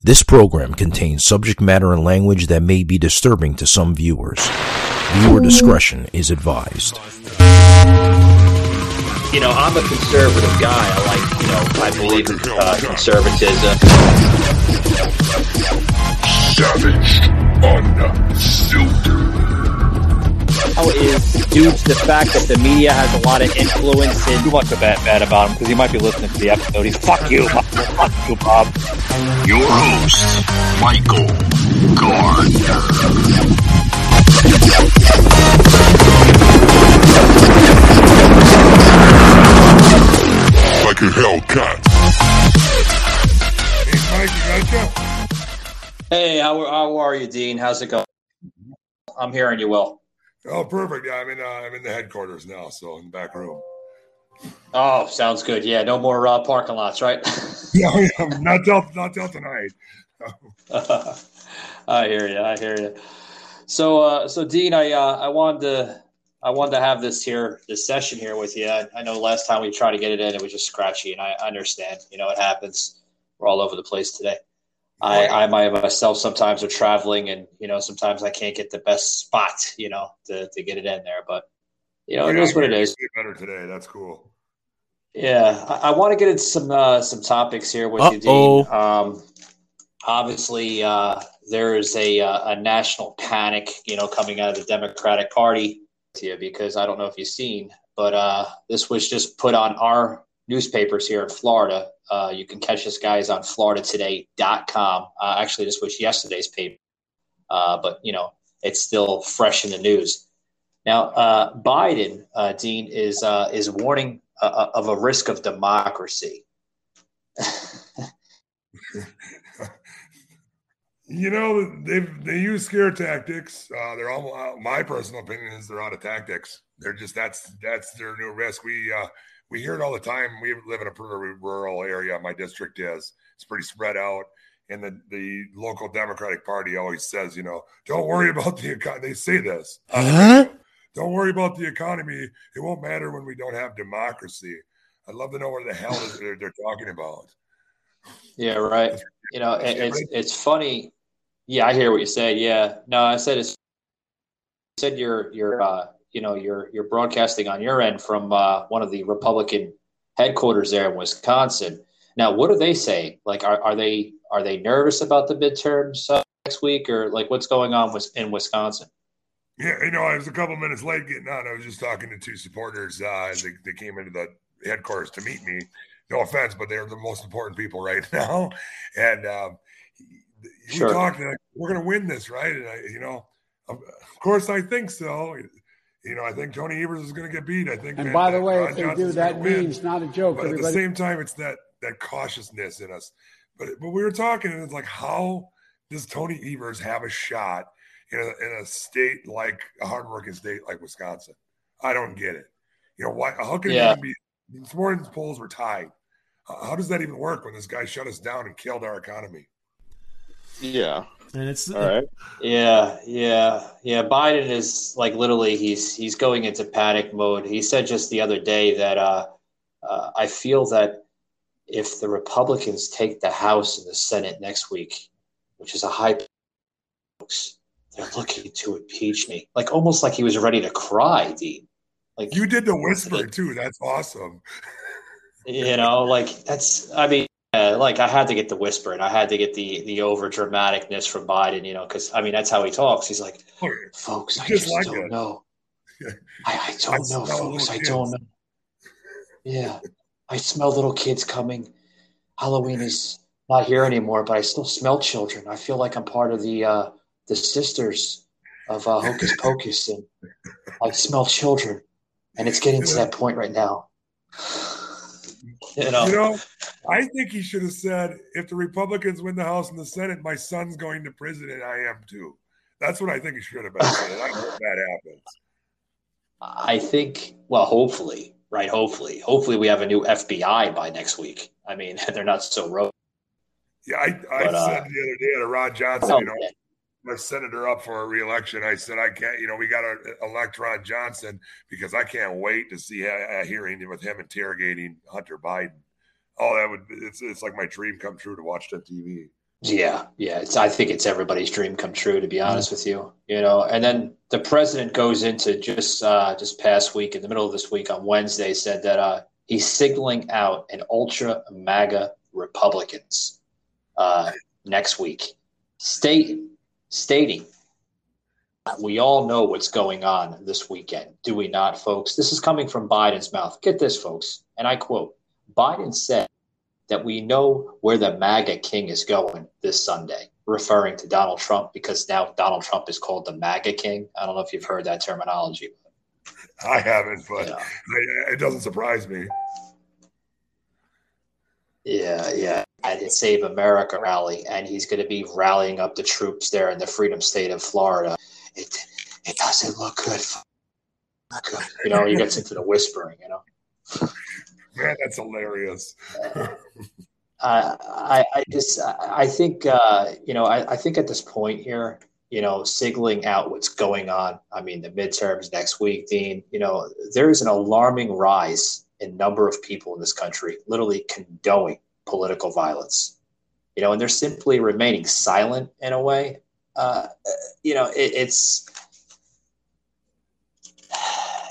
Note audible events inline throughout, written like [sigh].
This program contains subject matter and language that may be disturbing to some viewers. Viewer discretion is advised. You know, I'm a conservative guy. I like, you know, I believe in uh, conservatism. Savage, unfiltered. How is due to the fact that the media has a lot of influence in. too much to bad, bad about him because he might be listening to the episode. He's fuck you, fuck you, Bob. Your host, Michael Gardner. Like a Hellcat. Hey, Mike, you gotcha? Hey, how, how are you, Dean? How's it going? I'm hearing you well. Oh, perfect. Yeah, I'm in. Uh, I'm in the headquarters now, so in the back room. Oh, sounds good. Yeah, no more uh, parking lots, right? [laughs] Yeah, yeah [laughs] not till not till tonight. [laughs] I hear you. I hear you. So, uh, so Dean, I uh, I wanted to I wanted to have this here this session here with you. I, I know last time we tried to get it in, it was just scratchy, and I understand. You know, it happens. We're all over the place today. I, I my, myself sometimes are traveling, and you know, sometimes I can't get the best spot, you know, to, to get it in there. But you know, it Yeah, is what it is. Get better today. That's cool. Yeah, I, I want to get into some uh, some topics here with you, Uh-oh. Dean. Um, obviously, uh, there is a uh, a national panic, you know, coming out of the Democratic Party to you because I don't know if you've seen, but uh, this was just put on our newspapers here in Florida. Uh, you can catch this guys on FloridaToday.com. Uh, actually, this was yesterday's paper, uh, but you know, it's still fresh in the news. Now, uh, Biden, uh, Dean, is uh, is warning of a risk of democracy. [laughs] You know, they they use scare tactics. They're all. My personal opinion is they're out of tactics. They're just that's that's their new risk. We we hear it all the time. We live in a pretty rural area. My district is. It's pretty spread out. And the, the local Democratic Party always says, you know, don't worry [laughs] about the economy. They say this. on the Huh? Don't worry about the economy. It won't matter when we don't have democracy. I'd love to know what the hell is they're, they're talking about. Yeah, right. You know, it, it's it's funny. Yeah, I hear what you say. Yeah, no, I said it's you said you're you're uh, you know you're you're broadcasting on your end from uh, one of the Republican headquarters there in Wisconsin. Now, what do they say? Like, are, are they are they nervous about the midterms uh, next week, or like what's going on with, in Wisconsin? Yeah, you know, I was a couple minutes late getting on. I was just talking to two supporters. Uh, they, they came into the headquarters to meet me. No offense, but they're the most important people right [laughs] now. And um, we Sure. talked, and I, we're going to win this, right? And I, you know, of of course, I think so. You know, I think Tony Evers is going to get beat. I think. And that- by the way, Ron if they Johnson's do, that gonna win. means not a joke. But at the same time, it's that that cautiousness in us. But but we were talking, and it's like, how does Tony Evers have a shot in a, in a state like a hardworking state like Wisconsin? I don't get it. You know why? How can Yeah. even be? This morning's polls were tied. How does that even work when this guy shut us down and killed our economy? Yeah. And it's All right. Yeah, yeah, yeah. Biden is like literally he's he's going into panic mode. He said just the other day that uh, uh, I feel that if the Republicans take the House and the Senate next week, which is a high, folks, they're looking to impeach me. Like almost like he was ready to cry, Dean. Like You did the whisper too. That's awesome. you know, like that's. I mean, uh, like I had to get the whisper and I had to get the the over dramaticness from Biden. You know, because I mean that's how he talks. He's like. Folks, I Just just like don't it. know. [laughs] I, I don't I know, folks. I don't know. Yeah, I smell little kids coming. Halloween is not here anymore, but I still smell children. I feel like I'm part of the uh, the sisters of uh, Hocus [laughs] Pocus, and I smell children, and it's getting to that point right now. You know, You know, I think he should have said, if the Republicans win the House and the Senate, my son's going to prison and I am too. That's what I think he should have said. I hope that happens. I think. Well, hopefully, right? Hopefully, hopefully we have a new FBI by next week. I mean, [laughs] they're not so rogue. Yeah, I, I But, uh, said the other day to Ron Johnson, Oh, you know, my senator up for a reelection. I said, I can't, you know, we got to elect Ron Johnson because I can't wait to see a, a hearing with him interrogating Hunter Biden. Oh, that would, it's, it's like my dream come true to watch on TV. Yeah, yeah. It's, I think it's everybody's dream come true, to be honest with you. You know, and then the president goes into just uh, just past week, in the middle of this week on Wednesday, said that uh, he's signaling out an ultra MAGA Republicans uh, next week, state stating we all know what's going on this weekend, do we not, folks? This is coming from Biden's mouth. Get this, folks, and I quote: Biden said that we know where the MAGA king is going this Sunday, referring to Donald Trump because now Donald Trump is called the MAGA king. I don't know if you've heard that terminology. I haven't, but Yeah. It doesn't surprise me. Yeah, yeah. At his Save America rally, and he's going to be rallying up the troops there in the Freedom State of Florida. It it doesn't look good. Not good. You know, he gets into the whispering. You know, [laughs] Man, that's hilarious. I [laughs] I, I just I think uh, you know I, I think at this point here, you know, signaling out what's going on. I mean, the midterms next week, Dean. You know, there is an alarming rise in number of people in this country literally condoning political violence. You know, and they're simply remaining silent in a way. Uh, you know, it, it's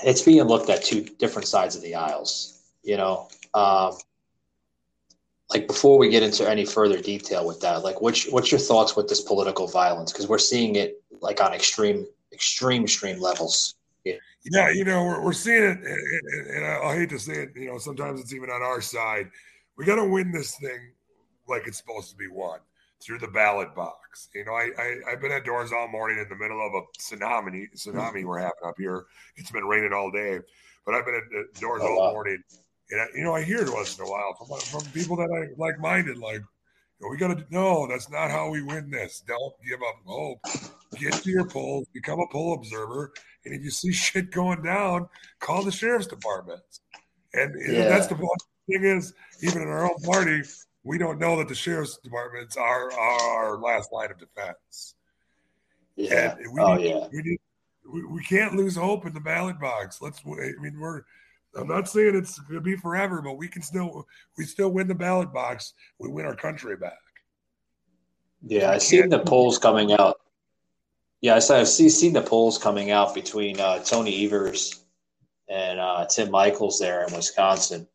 it's being looked at two different sides of the aisles. You know, um, like before we get into any further detail with that, like what's what's your thoughts with this political violence? Because we're seeing it like on extreme, extreme, extreme levels. Yeah, you know, we're, we're seeing it, and, I hate to say it, you know, sometimes it's even on our side. We got to win this thing like it's supposed to be won through the ballot box. You know, I, I I've been at doors all morning in the middle of a tsunami tsunami we're having up here. It's been raining all day, but I've been at doors Oh, all wow. morning, and I, you know, I hear it once in a while from from people that I like minded, like. you know, We got to no. That's not how we win this. Don't give up hope. Get to your polls. Become a poll observer. And if you see shit going down, call the sheriff's department. And Yeah. that's the thing is, even in our own party, we don't know that the sheriff's departments are our last line of defense. Yeah. And we Oh need, yeah. we, need, we, we can't lose hope in the ballot box. Let's. I mean, we're. I'm not saying it's going to be forever, but we can still we still win the ballot box. We win our country back. Yeah, I seen the polls coming out. Yeah, I saw, I see seen the polls coming out between uh, Tony Evers and uh, Tim Michaels there in Wisconsin.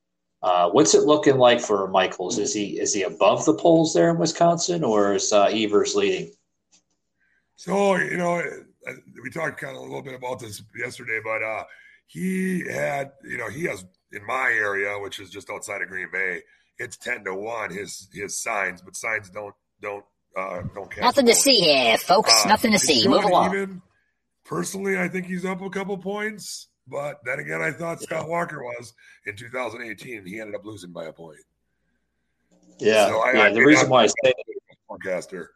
Uh, what's it looking like for Michaels? Is he is he above the polls there in Wisconsin, or is uh, Evers leading? So you know, uh, we talked kind of a little bit about this yesterday, but uh, he had, you know, he has in my area, which is just outside of Green Bay, it's ten to one. His his signs, but signs don't don't uh, don't count. Nothing to see here, folks. Uh, Nothing to see. Move along. Even. Personally, I think he's up a couple points, but then again, I thought Scott Walker was in 2018. and He ended up losing by a point. Yeah, So I- yeah. I the reason why I say Forecaster.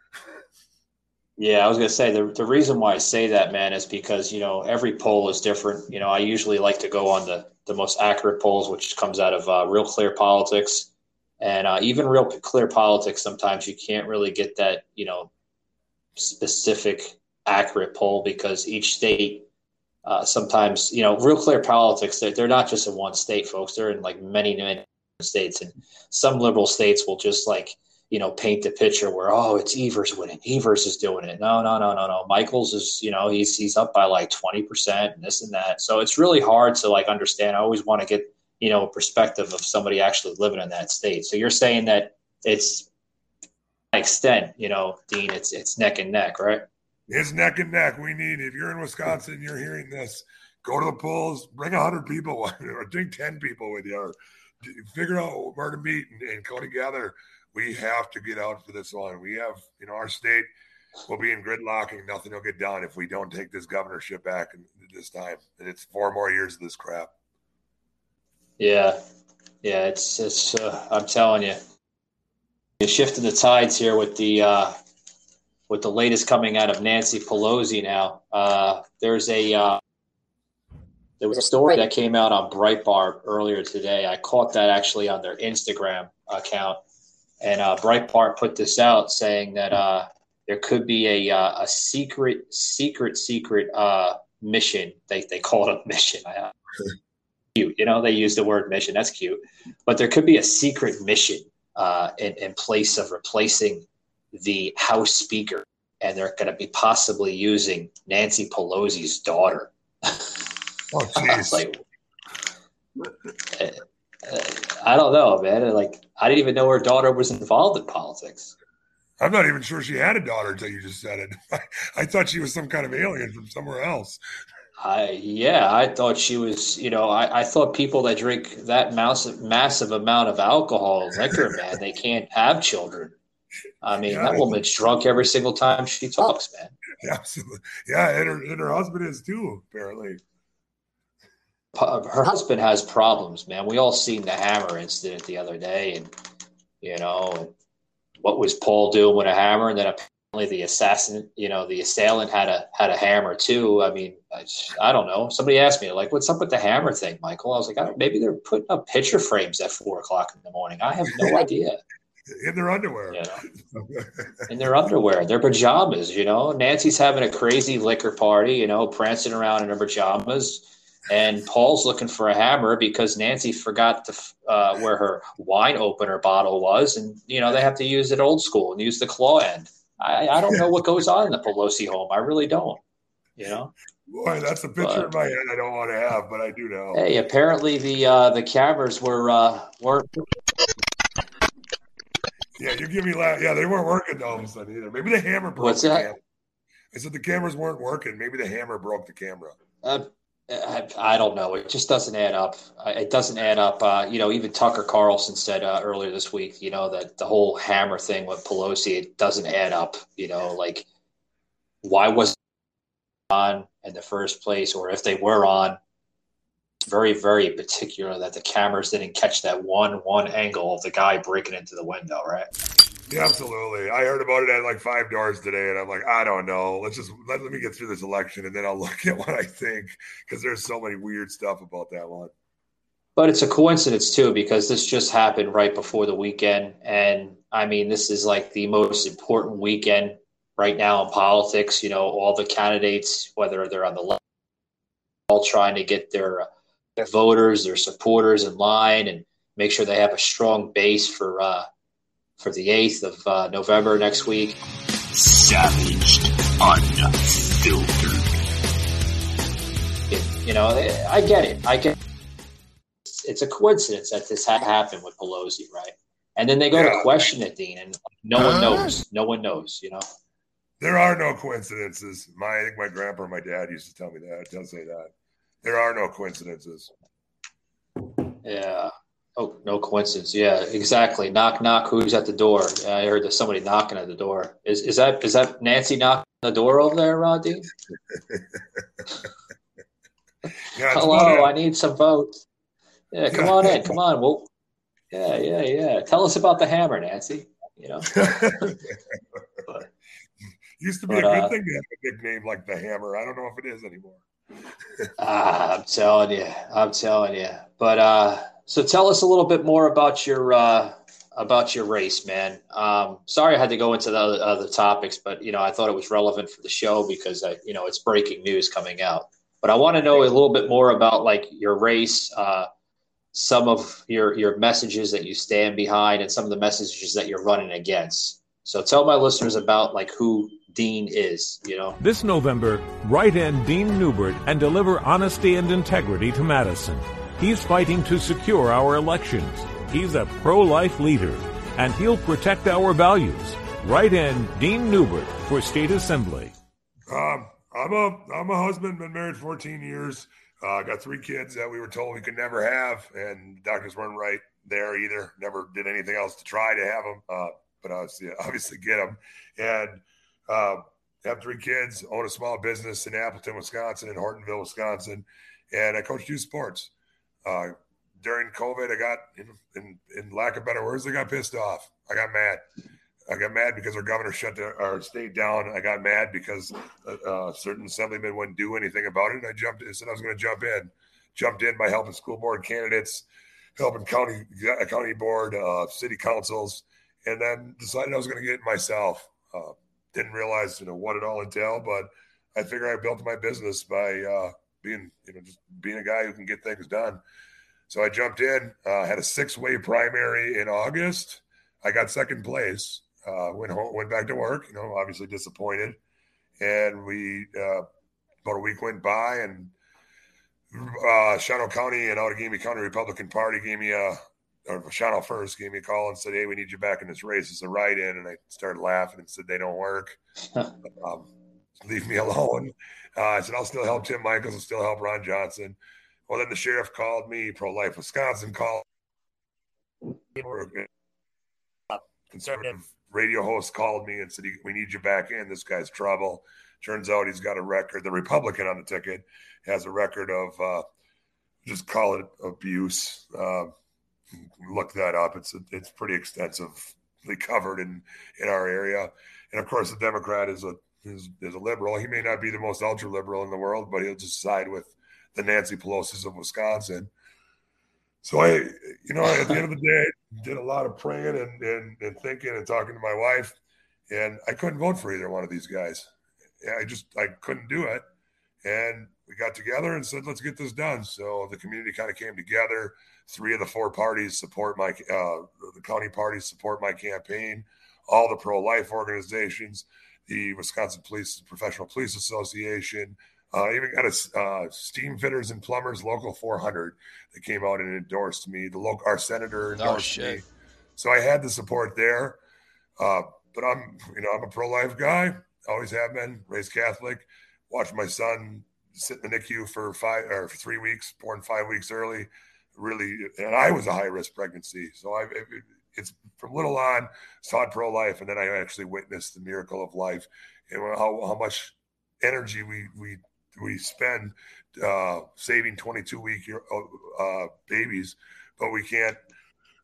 Yeah, I was gonna say the the reason why I say that, man, is because you know every poll is different. You know, I usually like to go on the the most accurate polls, which comes out of uh, Real Clear Politics, and uh, even Real Clear Politics. Sometimes you can't really get that you know specific accurate poll because each state. Uh, sometimes you know Real Clear Politics. They're, they're not just in one state, folks. They're in like many many states, and some liberal states will just like you know, paint the picture where oh, it's Evers winning. Evers is doing it. No, no, no, no, no. Michaels is, you know, he's he's up by like twenty percent and this and that. So it's really hard to like understand. I always want to get you know a perspective of somebody actually living in that state. So you're saying that it's extent, you know, Dean, it's it's neck and neck, right? It's neck and neck. We need, if you're in Wisconsin, you're hearing this, go to the polls, bring 100 people [laughs] or bring 10 people with you, or figure out where to meet and, and go together. We have to get out for this one. We have, you know, our state will be in gridlock and nothing will get done if we don't take this governorship back this time. And it's four more years of this crap. Yeah, yeah. It's it's. Uh, I'm telling you, you're shifting the tides here with the uh, with the latest coming out of Nancy Pelosi. Now, uh, there's a uh, there was a story that came out on Breitbart earlier today. I caught that actually on their Instagram account, and uh, Breitbart put this out saying that uh, there could be a uh, a secret, secret, secret uh, mission. They they call it a mission. Cute. You know, they use the word mission. That's cute. But there could be a secret mission in, in place of replacing the House Speaker, and they're going to be possibly using Nancy Pelosi's daughter. Oh, [laughs] jeez. like, uh, uh, I don't know, man. Like, I didn't even know her daughter was involved in politics. I'm not even sure she had a daughter until you just said it. [laughs] I, thought she was some kind of alien from somewhere else. I yeah, I thought she was. You know, I, I thought people that drink that massive massive amount of alcohol, liquor, man, they can't have children. I mean, Yeah. that woman's drunk every single time she oh, talks, man. Absolutely. Yeah, and her, and her husband is too, apparently. Her husband has problems, man. We all seen the hammer incident the other day, and you know, what was Paul doing with a hammer? And then apparently the assassin, you know, the assailant had a had a hammer too. I mean, I, just- I don't know. Somebody asked me like, "What's up with the hammer thing, Michael?" I was like, I don't, "Maybe they're putting up picture frames at four o'clock in the morning." I have no [laughs] idea. In their underwear. Know, [laughs] in their underwear, their pajamas. You know, Nancy's having a crazy liquor party. You know, prancing around in her pajamas. And Paul's looking for a hammer because Nancy forgot to uh, where her wine opener bottle was, and you know they have to use it old school and use the claw end. I, I don't know what goes on in the Pelosi home. I really don't. You know. Boy, that's a picture in my head I don't want to have, but I do know. Hey, apparently the uh, the cameras were uh, weren't Yeah, you give me laugh. Yeah, they weren't working all of a sudden either. Maybe the hammer broke What's the that? camera. I said the cameras weren't working. Maybe the hammer broke the camera. Uh, I, I don't know. It just doesn't add up. It doesn't add up. Uh, you know, even Tucker Carlson said uh, earlier this week, you know, that the whole hammer thing with Pelosi, it doesn't add up. You know, like why was it on in the first place, or if they were on, very, very particular that the cameras didn't catch that one one angle of the guy breaking into the window, right? Yeah, absolutely. I heard about it at like five doors today, and I'm like, I don't know. Let's just let, let me get through this election, and then I'll [laughs] look at what I think because there's so many weird stuff about that one. But it's a coincidence too, because this just happened right before the weekend. And I mean, this is like the most important weekend right now in politics. You know, all the candidates, whether they're on the left, all trying to get their, their voters, their supporters in line and make sure they have a strong base for, uh, for the 8th of uh, November next week. Savaged. Unfiltered. It- you know, I get it. I get it's a coincidence that this ha- happened with Pelosi, right? And then they go Yeah. to question it, Dean, and no one knows. No one knows, you know. There are no coincidences. My, I think my grandpa or my dad used to tell me that. Does say that. There are no coincidences. Yeah. Oh, no coincidence. Yeah, exactly. Knock, knock. Who's at the door? I heard there's somebody knocking at the door. Is is that is that Nancy knocking the door over there, Dean? [laughs] Yeah, Hello, I need some votes. Yeah, come on in. Come on. Well, yeah, yeah, yeah. Tell us about the hammer, Nancy. You know. [laughs] it. Used to be But, a good uh, thing to have a nickname like the Hammer. I don't know if it is anymore. Ah, I'm telling you, I'm telling you. But uh, so tell us a little bit more about your uh, about your race, man. Um, sorry, I had to go into the other, other topics, but you know, I thought it was relevant for the show because I, you know, it's breaking news coming out. But I want to know a little bit more about like your race, uh, some of your your messages that you stand behind, and some of the messages that you're running against. So tell my listeners about like who Dean is. You know. This November, write in Dean Neubert and deliver honesty and integrity to Madison. He's fighting to secure our elections. He's a pro life leader, and he'll protect our values. Write in Dean Neubert for State Assembly. Um, I'm a I'm a husband, been married 14 years. Uh, got three kids that we were told we could never have, and doctors weren't right there either. Never did anything else to try to have them, uh, but obviously, obviously get them. And uh, have three kids, own a small business in Appleton, Wisconsin, and Hortonville, Wisconsin, and I coach youth sports. Uh, during COVID, I got, in, in, in lack of better words, I got pissed off. I got mad. I got mad because our governor shut the, our state down. I got mad because uh, uh, certain assemblymen wouldn't do anything about it. And I jumped. I said I was going to jump in. Jumped in by helping school board candidates, helping county county board, uh, city councils, and then decided I was going to get it myself. Uh, didn't realize you know what it all entailed, but I figure I built my business by uh, being you know just being a guy who can get things done. So I jumped in. Uh, had a six way primary in August. I got second place. Uh, went home, went back to work. You know, obviously disappointed, and we uh, about a week went by, and uh, Shawano County and Outagamie County Republican Party gave me a, or Shawano first gave me a call and said, "Hey, we need you back in this race as a write-in." And I started laughing and said, "They don't work. um, leave me alone." Uh, I said, "I'll still help Tim Michaels. I'll still help Ron Johnson." Well, then the sheriff called me. Pro Life Wisconsin called. Conservative radio host called me and said, "We need you back in. This guy's trouble." Turns out he's got a record. The Republican on the ticket has a record of uh, just call it abuse. Uh, look that up. It's it's pretty extensively covered in in our area. And of course, the Democrat is a is, is a liberal. He may not be the most ultra liberal in the world, but he'll just side with the Nancy Pelosi's of Wisconsin. So I, you know, at the end of the day, did a lot of praying and, and, and thinking and talking to my wife, and I couldn't vote for either one of these guys. I just I couldn't do it, and we got together and said, let's get this done. So the community kind of came together. Three of the four parties support my uh, the county parties support my campaign. All the pro life organizations, the Wisconsin Police Professional Police Association, uh, even got a uh, steam fitters and plumbers local 400 that came out and endorsed me. The local our senator Oh, endorsed shit. me, so I had the support there. Uh, but I'm you know I'm a pro life guy, always have been. Raised Catholic. Watched my son sit in the NICU for five or for three weeks, born five weeks early. Really, and I was a high risk pregnancy, so I. It, it's from little on saw pro life, and then I actually witnessed the miracle of life and how, how much energy we we we spend uh, saving 22 week year- uh, babies, but we can't.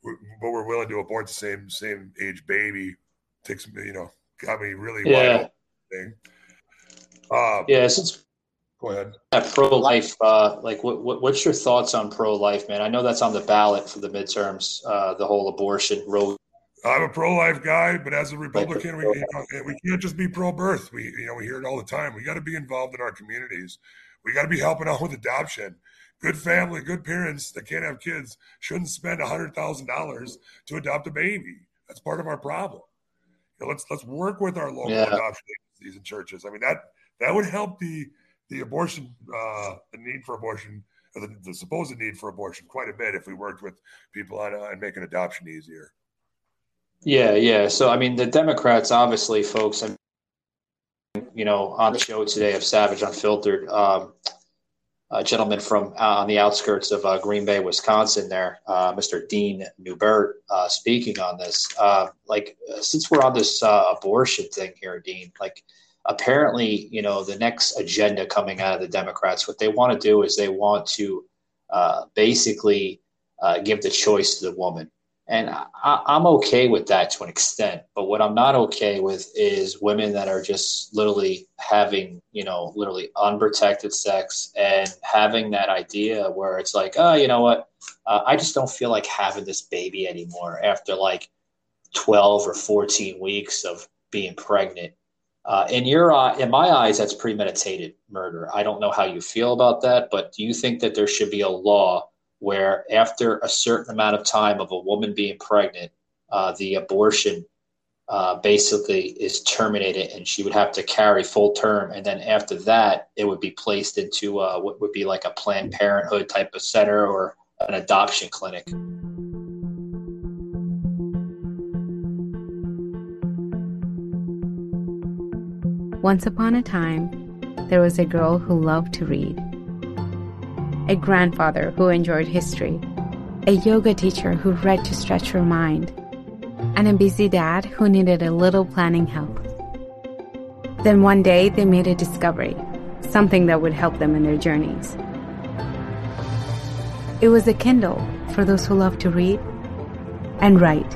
we- But we're willing to abort the same same age baby. Takes me, you know, got me really Yeah. wild. Thing. Uh, Yeah, since go ahead. Yeah, pro life, uh, like what, what what's your thoughts on pro life, man? I know that's on the ballot for the midterms. Uh, the whole abortion Roe. I'm a pro-life guy, but as a Republican, we you know, we can't just be pro-birth. We you know we hear it all the time. We got to be involved in our communities. We got to be helping out with adoption. Good family, good parents that can't have kids shouldn't spend hundred thousand dollars to adopt a baby. That's part of our problem. You know, let's let's work with our local Yeah. adoption agencies and churches. I mean that that would help the the abortion uh, the need for abortion or the, the supposed need for abortion quite a bit if we worked with people on uh, and making adoption easier. Yeah, yeah. So I mean, the Democrats, obviously, folks. And you know, on the show today of Savage Unfiltered, um, a gentleman from uh, on the outskirts of uh, Green Bay, Wisconsin, there, uh, Mr. Dean Neubert, uh, speaking on this. Uh, like, uh, since we're on this uh, abortion thing here, Dean, like, apparently, you know, the next agenda coming out of the Democrats, what they want to do is they want to uh, basically uh, give the choice to the woman. And I, I'm okay with that to an extent. But what I'm not okay with is women that are just literally having, you know, literally unprotected sex and having that idea where it's like, oh, you know what? Uh, I just don't feel like having this baby anymore after like 12 or 14 weeks of being pregnant. Uh, in your eye, in my eyes, that's premeditated murder. I don't know how you feel about that, but do you think that there should be a law where after a certain amount of time of a woman being pregnant, uh, the abortion uh, basically is terminated and she would have to carry full term. And then after that, it would be placed into uh, what would be like a Planned Parenthood type of center or an adoption clinic. Once upon a time, there was a girl who loved to read, a grandfather who enjoyed history, a yoga teacher who read to stretch her mind, and a busy dad who needed a little planning help. Then one day they made a discovery, something that would help them in their journeys. It was a Kindle for those who love to read and write.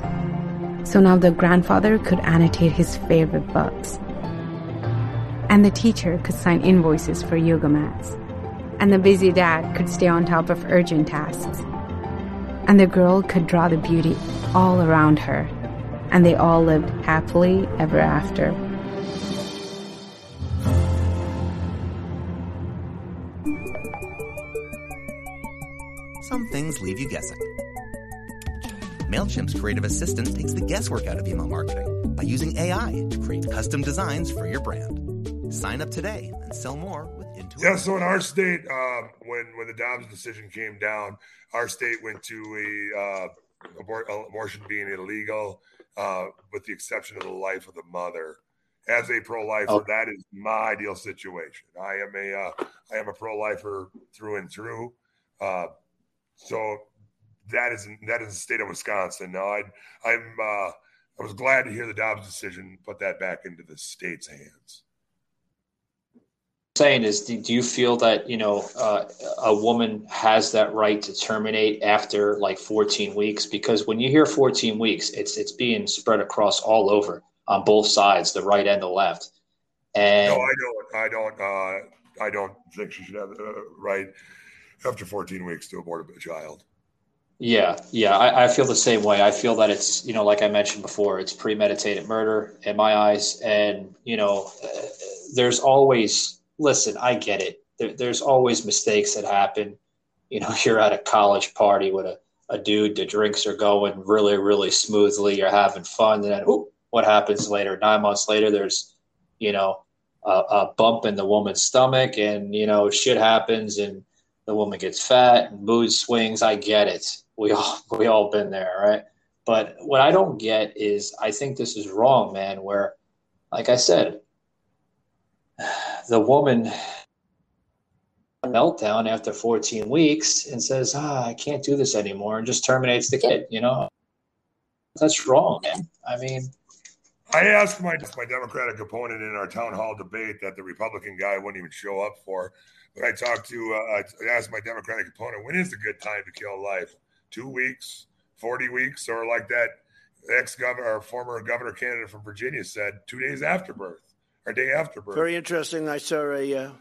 So now the grandfather could annotate his favorite books. And the teacher could sign invoices for yoga mats. And the busy dad could stay on top of urgent tasks. And the girl could draw the beauty all around her. And they all lived happily ever after. Some things leave you guessing. MailChimp's creative assistant takes the guesswork out of email marketing. by using AI to create custom designs for your brand. Sign up today and sell more with Intuit. Yeah, so in our state, um, when when the Dobbs decision came down, our state went to a uh, abor- abortion being illegal, uh, with the exception of the life of the mother. As a pro-lifer, Oh. that is my ideal situation. I am a uh, I am a pro-lifer through and through. Uh, so that is that is the state of Wisconsin. Now I I'm uh, I was glad to hear the Dobbs decision put that back into the state's hands. Saying is do, do you feel that you know uh, a woman has that right to terminate after like 14 weeks because when you hear 14 weeks it's it's being spread across all over on both sides the right and the left and No, I don't. I don't. Uh, I don't think she should have the right after 14 weeks to abort a child. Yeah, yeah, I, I feel the same way. I feel that it's, you know, like I mentioned before, it's premeditated murder in my eyes. And, you know, uh, there's always, listen, I get it. There, there's always mistakes that happen. You know, [laughs] you're at a college party with a, a dude, the drinks are going really, really smoothly. You're having fun. And then, ooh, what happens later? Nine months later, there's, you know, a, a bump in the woman's stomach and, you know, shit happens and the woman gets fat and mood swings. I get it. We all [laughs] we all been there, right? But what I don't get is I think this is wrong, man. Where, like I said, [sighs] the woman meltdown after 14 weeks and says, "Ah, I can't do this anymore," and just terminates the kid. You know, that's wrong, man. I mean, I asked my my Democratic opponent in our town hall debate that the Republican guy wouldn't even show up for. But I talked to, uh, I asked my Democratic opponent, when is a good time to kill life? Two weeks, 40 weeks, or like that ex governor or former governor candidate from Virginia said, two days after birth or day after birth. Very interesting. I saw a uh,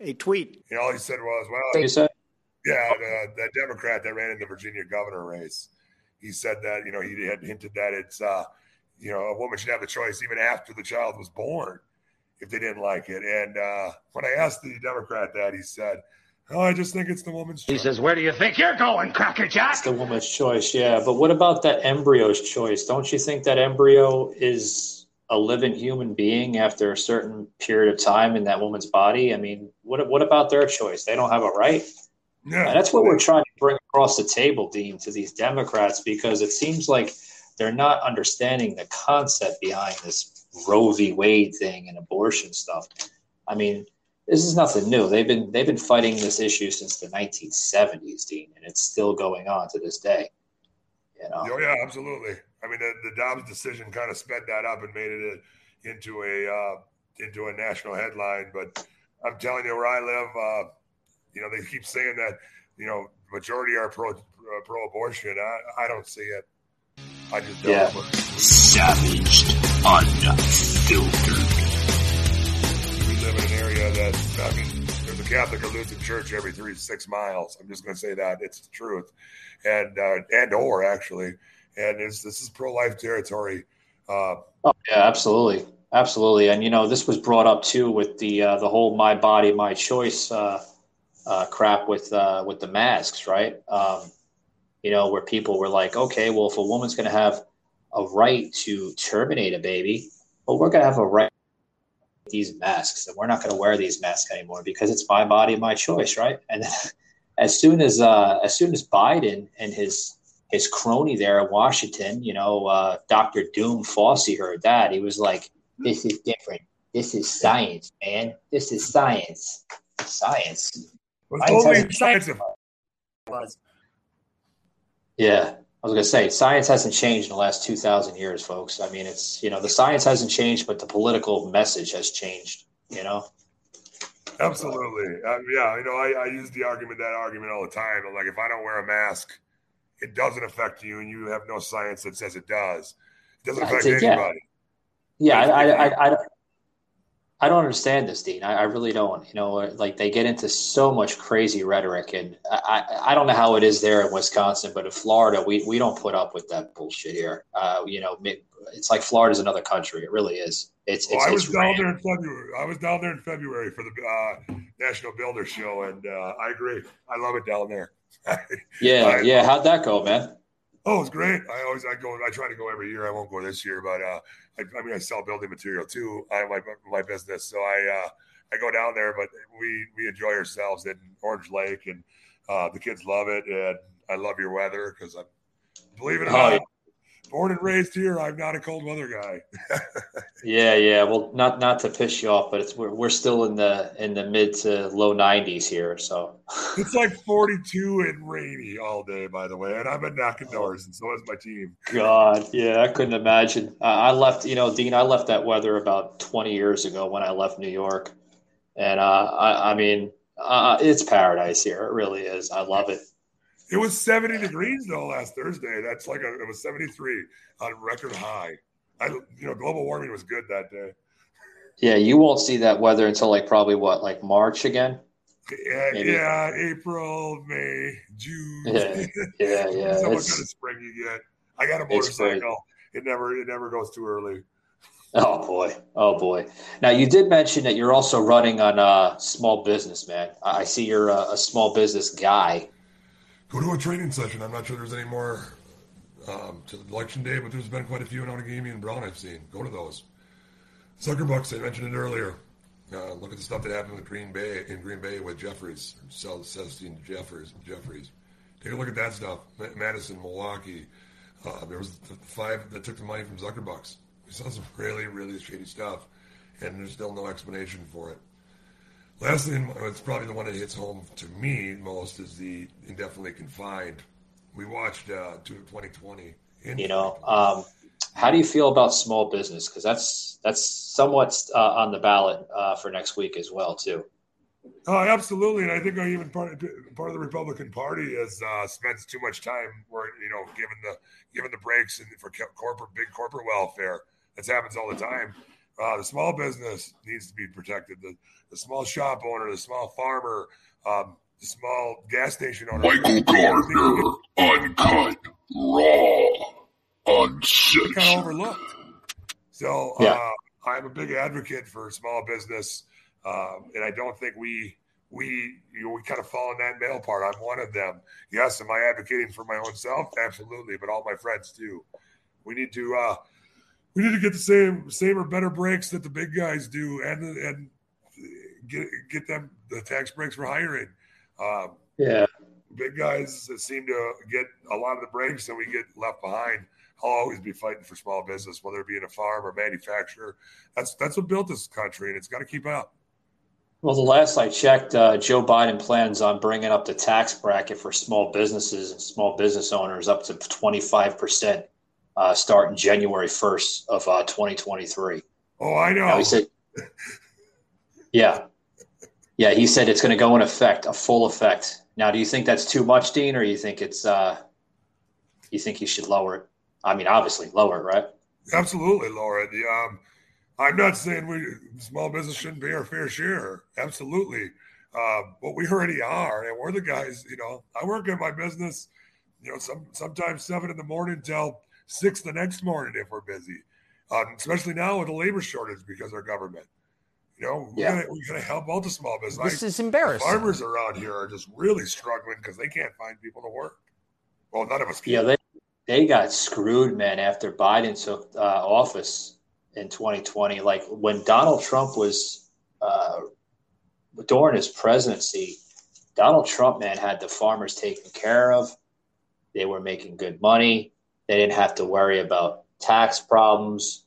a tweet. You all he said was, well, you said, yeah, the, that Democrat that ran in the Virginia governor race, he said that, you know, he had hinted that it's, uh, you know, a woman should have the choice even after the child was born if they didn't like it. And uh, when I asked the Democrat that, he said, oh, I just think it's the woman's choice. He says, Where do you think you're going, Cracker Jack? it's the woman's choice, yeah. But what about that embryo's choice? Don't you think that embryo is a living human being after a certain period of time in that woman's body? I mean, what what about their choice? They don't have a right. Yeah, And that's what we're trying to bring across the table, Dean, to these Democrats, because it seems like they're not understanding the concept behind this Roe v. Wade thing and abortion stuff. I mean, this is nothing new. They've been they've been fighting this issue since the 1970s, Dean, and it's still going on to this day. You know, Oh, yeah, absolutely. I mean, the, the Dobbs decision kind of sped that up and made it a, into a uh, into a national headline. But I'm telling you, where I live, uh, you know, they keep saying that, you know, majority are pro uh, pro abortion. I, I don't see it. I just don't. Yeah. Savaged, unfiltered. We live in an area that I mean, there's a Catholic or Lutheran church every three to six miles. I'm just going to say that it's the truth, and uh, and or actually, and it's, this is pro life territory. Uh, Oh yeah, absolutely, absolutely. And you know, this was brought up too with the uh, the whole "my body, my choice" uh, uh, crap with uh, with the masks, right? Um, you know, where people were like, okay, well, if a woman's going to have a right to terminate a baby, well, we're going to have a right these masks, and we're not going to wear these masks anymore because it's my body, my choice, right? And [laughs] as soon as uh, as soon as Biden and his his crony there in Washington, you know, uh, Dr. Doom Fauci heard that. He was like, this is different. This is science, man. This is science. Science. only hasn't science. Yeah. I was going to say, science hasn't changed in the last 2,000 years, folks. I mean, it's, you know, the science hasn't changed, but the political message has changed, you know? Absolutely. Um, yeah, you know, I, I use the argument, that argument all the time. I'm like, if I don't wear a mask, it doesn't affect you, and you have no science that says it does. It doesn't affect anybody. Yeah, I, I, I, I, don't- I don't understand this, Dean. I, I really don't. You know, like they get into so much crazy rhetoric, and I, I, don't know how it is there in Wisconsin, but in Florida, we, we don't put up with that bullshit here. Uh, you know, it's like Florida's another country. It really is. It's, Well, it's, I was it's down ran- there in February. I was down there in February for the uh, National Builder Show, and uh, I agree. I love it down there. [laughs] Yeah, I- yeah. How'd that go, man? Oh, it's great. I always I go. I try to go every year. I won't go this year, but uh, I, I mean I sell building material too. I my my business, so I uh, I go down there. But we we enjoy ourselves in Orange Lake, and uh, the kids love it. And I love your weather because I'm believe it or Oh, not, born and raised here. I'm not a cold weather guy. [laughs] Yeah, yeah. Well, not not to piss you off, but it's we're we're still in the in the mid to low 90s here. So [laughs] it's like 42 and rainy all day, by the way. And I've been knocking doors, and so is my team. God, yeah, I couldn't imagine. Uh, I left, you know, Dean. I left that weather about 20 years ago when I left New York, and uh, I, I mean, uh, it's paradise here. It really is. I love it. It was 70 degrees though last Thursday. That's like a, it was 73 on record high. I, you know, global warming was good that day. Yeah, you won't see that weather until like probably what, like March again? Yeah, Maybe. yeah, April, May, June. Yeah, yeah, [laughs] yeah. So what It's- kind of spring you get? I got a motorcycle. It never, it never goes too early. Oh boy, oh boy. Now you did mention that you're also running on uh, small business, man. I I see you're a, a small business guy. Go to a training session. I'm not sure there's any more um, to election day, but there's been quite a few in Outagamie and Brown I've seen. Go to those. Zuckerbucks, I mentioned it earlier. Uh, look at the stuff that happened with Green Bay in Green Bay with Jeffreys, Cel- Celestine Jeffreys. Jeffreys. Take a look at that stuff. Madison, Milwaukee. Uh, there was the five that took the money from Zuckerbucks. We saw some really, really shady stuff, and there's still no explanation for it. Lastly, it's probably the one that hits home to me most is the indefinitely confined. We watched uh, to 2020. In You know, um, how do you feel about small business? Because that's that's somewhat uh, on the ballot uh, for next week as well, too. Oh, absolutely, and I think even part part of the Republican Party has uh, spent too much time where you know given the given the breaks and for corporate big corporate welfare. That happens all the time. Uh, the small business needs to be protected. The the small shop owner, the small farmer, um, the small gas station owner. Michael Gardner, uncut, raw, uncensored. kind of overlooked. So Yeah. uh, I'm a big advocate for small business, um, and I don't think we we you know, we kind of fall in that middle part. I'm one of them. Yes, am I advocating for my own self? Absolutely, but all my friends too. We need to uh, we need to get the same same or better breaks that the big guys do, and and get get them the tax breaks for hiring. Um, Yeah. big guys that seem to get a lot of the breaks and we get left behind. I'll always be fighting for small business, whether it be in a farm or manufacturer. That's that's what built this country, and it's got to keep up. Well, the last I checked, uh, Joe Biden plans on bringing up the tax bracket for small businesses and small business owners up to 25% uh, starting January 1st of uh, 2023. Oh, I know. Now, he said, yeah. Yeah, he said it's going to go in effect, a full effect. Now, do you think that's too much, Dean, or you think it's, uh, you think you should lower it? I mean, obviously lower it, right? Absolutely, Laura. The, um, I'm not saying we small business shouldn't pay our fair share. Absolutely, um, but we already are, and we're the guys. You know, I work in my business. You know, some sometimes seven in the morning till six the next morning if we're busy. Um, especially now with the labor shortage because our government. You know, we Yeah. gotta we gotta help out the small business. This I- is embarrassing. Farmers around here are just really struggling because they can't find people to work. Well, none of us can. Yeah, they they got screwed, man. After Biden took uh, office in 2020, like when Donald Trump was uh, during his presidency, Donald Trump, man, had the farmers taken care of. They were making good money. They didn't have to worry about tax problems,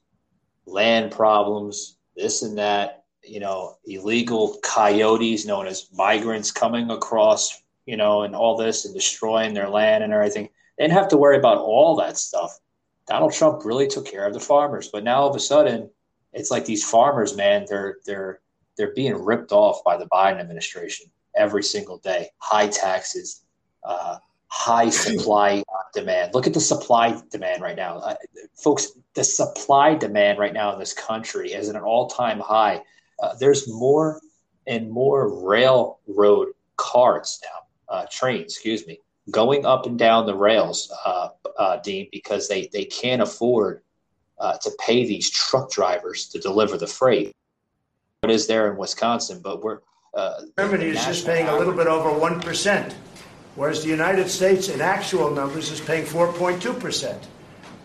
land problems, this and that. You know, illegal coyotes known as migrants coming across, you know, and all this and destroying their land and everything. They didn't have to worry about all that stuff. Donald Trump really took care of the farmers, but now all of a sudden, it's like these farmers, man, they're they're they're being ripped off by the Biden administration every single day. High taxes, uh, high [laughs] supply demand. Look at the supply demand right now, uh, folks. The supply demand right now in this country is at an all-time high. Uh, there's more and more railroad cars now, uh, trains, excuse me, going up and down the rails, uh, uh, Dean, because they, they can't afford uh, to pay these truck drivers to deliver the freight. It is there in Wisconsin, but we're uh, Germany is just paying a little bit over 1%. Whereas the United States, in actual numbers, is paying 4.2%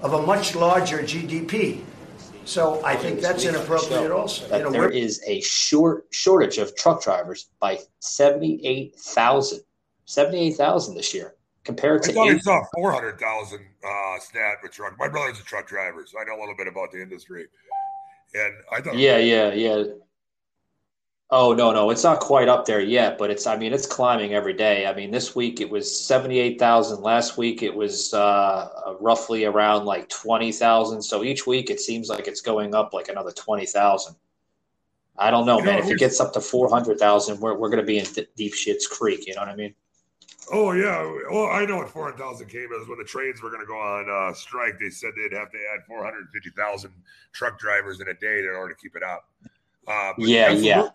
of a much larger GDP. So I think that's inappropriate also. That You know, there a short shortage of truck drivers by 78,000. 78,000 this year compared I to thought I eight. saw 400,000 uh, stat with truck. My brother's a truck driver, so I know a little bit about the industry. And I thought, Yeah, yeah, yeah. Oh no, no, it's not quite up there yet, but it's. I mean, it's climbing every day. I mean, this week it was seventy-eight thousand. Last week it was uh, roughly around like twenty thousand. So each week it seems like it's going up like another twenty thousand. I don't know, You know, man. If it gets up to four hundred thousand, we're we're going to be in d- deep shit's creek. You know what I mean? oh yeah, well I know what 400,000 came as when the trains were going to go on uh, strike. They said they'd have to add 450,000 truck drivers in a day in order to keep it up. Uh, Yeah, yeah.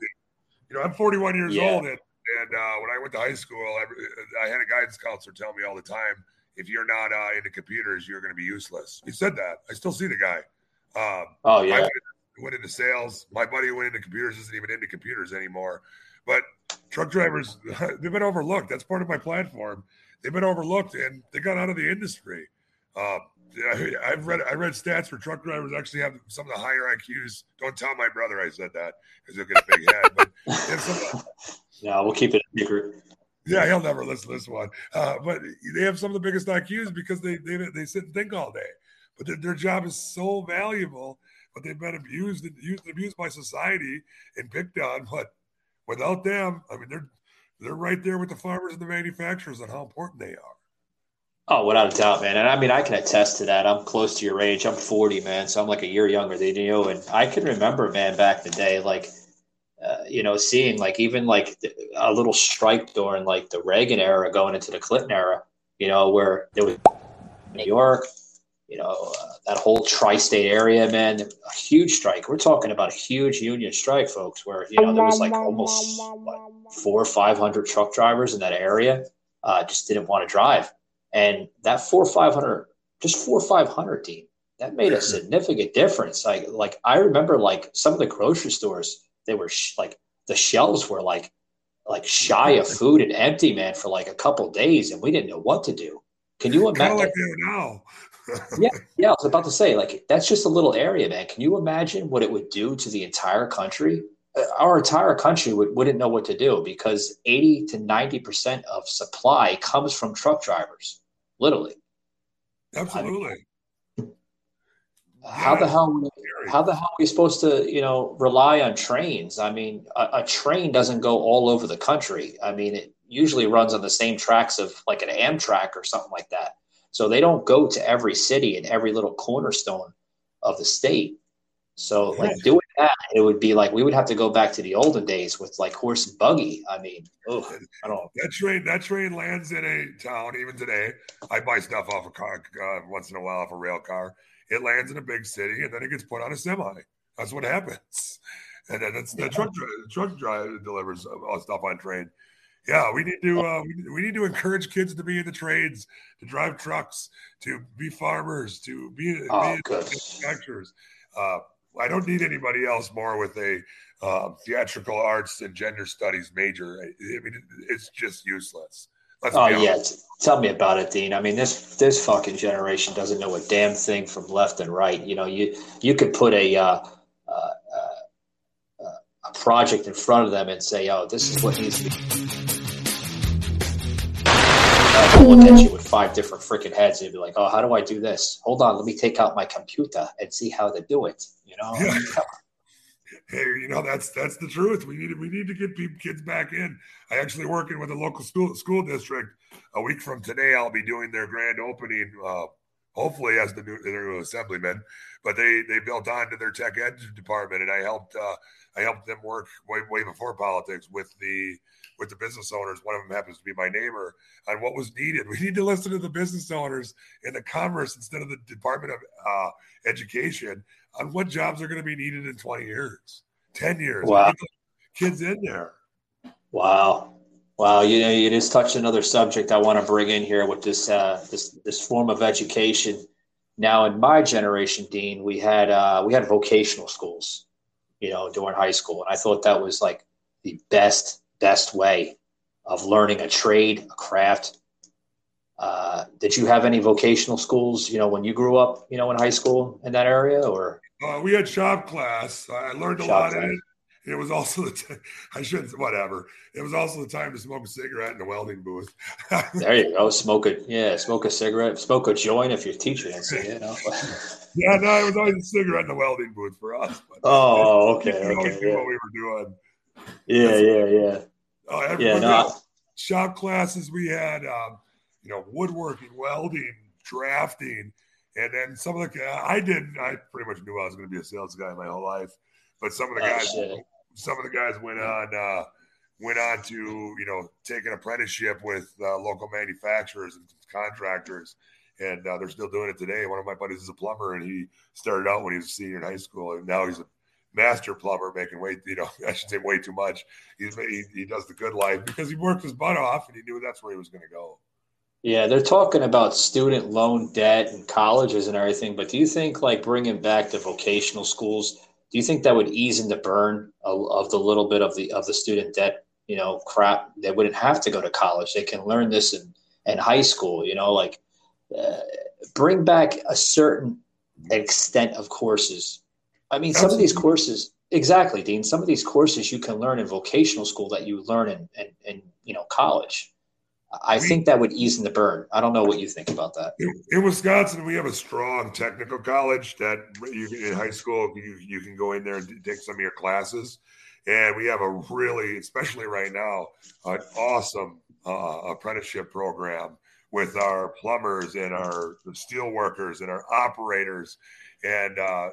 You know, I'm 41 years Yeah. old, and, and uh, when I went to high school, I, I had a guidance counselor tell me all the time, if you're not uh, into computers, you're going to be useless. He said that. I still see the guy. Um, Oh I yeah. went into, went into sales. My buddy who went into computers isn't even into computers anymore. But truck drivers, [laughs] they've been overlooked. That's part of my platform. They've been overlooked and they got out of the industry. Um, I- I've read I read stats where truck drivers actually have some of the higher IQs. Don't tell my brother I said that because he'll get a big head. But some of the, [laughs] No, we'll keep it a secret. yeah, he'll never listen to this one. Uh, but they have some of the biggest IQs because they they, they sit and think all day. But their, their job is so valuable, but they've been abused and used abused by society and picked on. But without them, I mean, they're they're right there with the farmers and the manufacturers on how important they are. Oh, without a doubt, man. And I mean, I can attest to that. I'm close to your age. I'm 40, man. So I'm like a year younger than you. And I can remember, man, back in the day, like, uh, you know, seeing like even like a little strike during like the Reagan era going into the Clinton era, you know, where there was New York, you know, uh, that whole tri state area, man, a huge strike. We're talking about a huge union strike, folks, where, you know, there was like almost what, four or 500 truck drivers in that area uh, just didn't want to drive. And that four or 500, just four or 500, Dean, that made a significant difference. Like, like I remember like some of the grocery stores, they were sh- like, the shelves were like, like shy of food and empty, man, for like a couple days. And we didn't know what to do. Can you imagine? like now. [laughs] yeah, yeah. I was about to say, like, that's just a little area, man. Can you imagine what it would do to the entire country? Uh, Our entire country would, wouldn't know what to do because 80 to 90% of supply comes from truck drivers, literally. Absolutely. How the hell? How the hell are we supposed to, you know, rely on trains? I mean, a, a train doesn't go all over the country. I mean, it usually runs on the same tracks of like an Amtrak or something like that. So they don't go to every city and every little cornerstone of the state. So like doing that, it would be like we would have to go back to the olden days with like horse and buggy. I mean, ugh, I don't. That train, that train lands in a town. Even today, I buy stuff off a car uh, once in a while off a rail car. It lands in a big city, and then it gets put on a semi. That's what happens. And then it's the truck dri- truck drive delivers uh, stuff on train. Yeah, we need to uh, we, we need to encourage kids to be in the trades, to drive trucks, to be farmers, to be, Oh, be manufacturers. Uh, I don't need anybody else more with a um, theatrical arts and gender studies major. I, I mean, it's just useless. Let's Oh yeah, t- tell me about it, Dean. I mean, this this fucking generation doesn't know a damn thing from left and right. You know, you you could put a uh, uh, uh, a project in front of them and say, "Oh, this is what needs to be." Uh, they'll look at you with five different freaking heads and be like, "Oh, how do I do this? Hold on, let me take out my computer and see how to do it." You know, [laughs] Hey, you know that's that's the truth. We need to, we need to get people, kids back in. I actually working with a local school school district. A week from today, I'll be doing their grand opening. Uh, hopefully, as the new, the new assemblyman. But they they built onto their tech ed department, and I helped uh, I helped them work way way before politics with the with the business owners. One of them happens to be my neighbor on what was needed. We need to listen to the business owners and the commerce instead of the Department of uh, Education on what jobs are going to be needed in 20 years, 10 years. Wow. Kids in there. Wow. Wow, you know, you just touched another subject I want to bring in here with this uh, this this form of education. Now, in my generation, Dean, we had uh, we had vocational schools, you know, during high school, and I thought that was like the best best way of learning a trade, a craft, Uh, did you have any vocational schools, you know, when you grew up, you know, in high school in that area or? Uh, we had shop class. I learned a Shop lot class. in it. It was also the t- [laughs] I shouldn't whatever. It was also the time to smoke a cigarette in the welding booth. [laughs] There you go. Smoke a yeah, smoke a cigarette, smoke a joint if your teacher didn't say it. You know? [laughs] yeah, no, it was always a cigarette in the welding booth for us. Oh, okay, we always okay, knew yeah. what we were doing. yeah, yeah, yeah. Oh, Yeah, no, I- shop classes. We had, um, you know, woodworking, welding, drafting, and then some of the. I did. I pretty much knew I was going to be a sales guy my whole life, but some of the Oh, guys, shit. some of the guys went on, uh, went on to you know take an apprenticeship with uh, local manufacturers and contractors. And uh, they're still doing it today. One of my buddies is a plumber, and he started out when he was a senior in high school, and now he's a master plumber, making way, you know, [laughs] I should say way too much. He's he, he does the good life [laughs] because he worked his butt off, and he knew that's where he was going to go. Yeah, they're talking about student loan debt and colleges and everything, but do you think like bringing back the vocational schools, do you think that would ease in the burn of, of the little bit of the of the student debt, you know, crap? They wouldn't have to go to college. They can learn this in, in high school, you know, like uh, bring back a certain extent of courses. I mean, some of these courses, exactly, Dean, some of these courses you can learn in vocational school that you learn in, in, in you know, college. I think that would ease in the burn. I don't know what you think about that. In, in Wisconsin, we have a strong technical college that you in high school you, you can go in there and take some of your classes, and we have a really, especially right now, an awesome uh, apprenticeship program with our plumbers and our steel workers and our operators, and uh,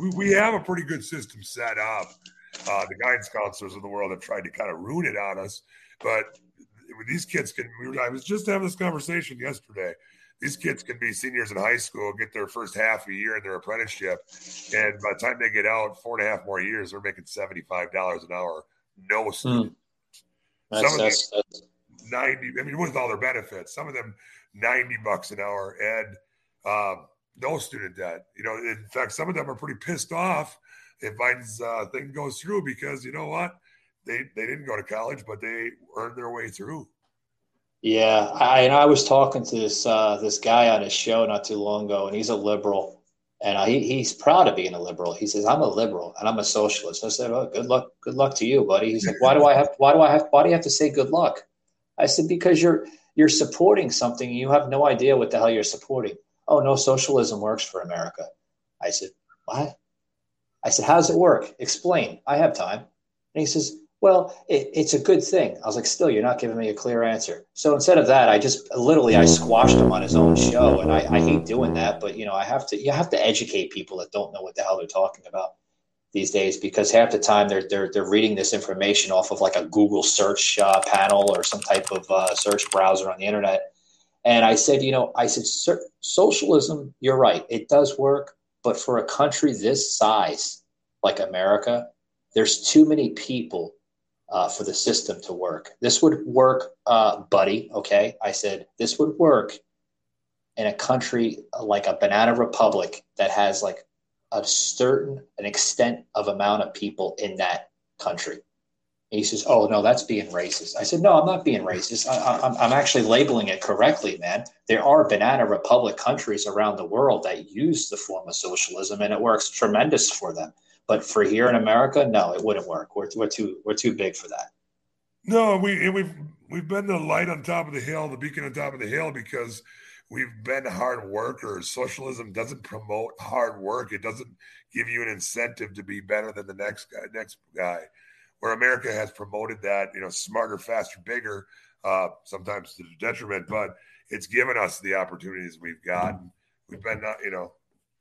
we, we have a pretty good system set up. Uh, the guidance counselors of the world have tried to kind of ruin it on us, but these kids can. We were, I was just having this conversation yesterday. These kids can be seniors in high school, get their first half a year in their apprenticeship, and by the time they get out, four and a half more years, they're making seventy five dollars an hour. No student. That's, Some of them that's, ninety. I mean, with all their benefits, some of them ninety bucks an hour, and um, no student debt. You know, in fact, some of them are pretty pissed off if Biden's uh, thing goes through because you know what, they they didn't go to college, but they earned their way through. yeah. I, and I was talking to this uh, this guy on his show not too long ago, and he's a liberal, and uh, he, he's proud of being a liberal. He says, "I'm a liberal and I'm a socialist." I said, "Oh, good luck, good luck to you, buddy." He's like, "Why do I have? Why do I have? Why do you have to say good luck?" I said, "Because you're you're supporting something and you have no idea what the hell you're supporting." Oh no, socialism works for America. I said, "What?" I said, "How does it work? Explain." I have time. And he says, "Well, it, it's a good thing." I was like, "Still, you're not giving me a clear answer." So instead of that, I just literally I squashed him on his own show, and I, I hate doing that, but you know, I have to. You have to educate people that don't know what the hell they're talking about these days because half the time they're they're they're reading this information off of like a Google search uh, panel or some type of uh, search browser on the internet. And I said, you know, I said, socialism. You're right. It does work, but for a country this size, like America, there's too many people uh, for the system to work. This would work, uh, buddy. Okay, I said this would work in a country like a banana republic that has like a certain an extent of amount of people in that country. He says, "Oh no, that's being racist." I said, "No, I'm not being racist. I, I'm actually labeling it correctly, man. There are banana republic countries around the world that use the form of socialism, and it works tremendous for them. But for here in America, no, it wouldn't work. We're, we're too we're too big for that. No, we we've we've been the light on top of the hill, the beacon on top of the hill, because we've been hard workers. Socialism doesn't promote hard work. It doesn't give you an incentive to be better than the next guy. Next guy, where America has promoted that, you know, smarter, faster, bigger, uh, sometimes to the detriment, but it's given us the opportunities we've gotten. We've been, uh, you know,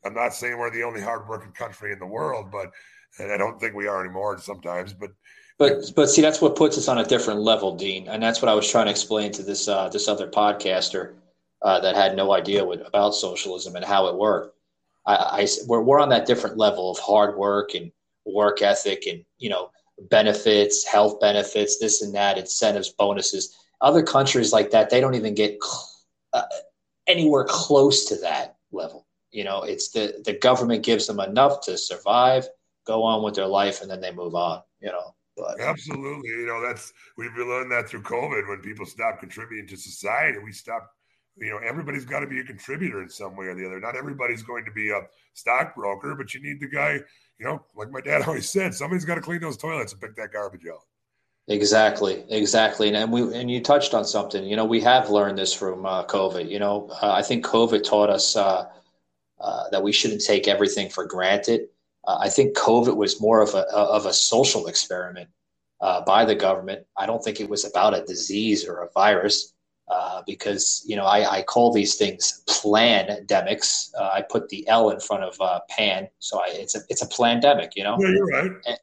I'm not saying we're the only hardworking country in the world, but and I don't think we are anymore sometimes, but But but see, that's what puts us on a different level, Dean, and that's what I was trying to explain to this uh, this other podcaster uh, that had no idea what, about socialism and how it worked. I, I we're we're on that different level of hard work and work ethic and you know benefits, health benefits, this and that, incentives, bonuses. Other countries like that, they don't even get cl- uh, anywhere close to that level. You know, it's the the government gives them enough to survive, go on with their life, and then they move on. You know. But Absolutely. You know, that's we've learned that through COVID when people stop contributing to society. We stop you know, everybody's got to be a contributor in some way or the other. Not everybody's going to be a stockbroker, but you need the guy, you know, like my dad [laughs] always said, somebody's got to clean those toilets and pick that garbage out. Exactly, exactly, and, and we and you touched on something. You know, we have learned this from uh, COVID. You know, uh, I think COVID taught us uh, uh that we shouldn't take everything for granted. Uh, I think COVID was more of a of a social experiment uh, by the government. I don't think it was about a disease or a virus. Because you know, I, I, call these things pandemics. I put the L in front of pan, so I, it's a it's a plandemic. You know, yeah, you're right. And,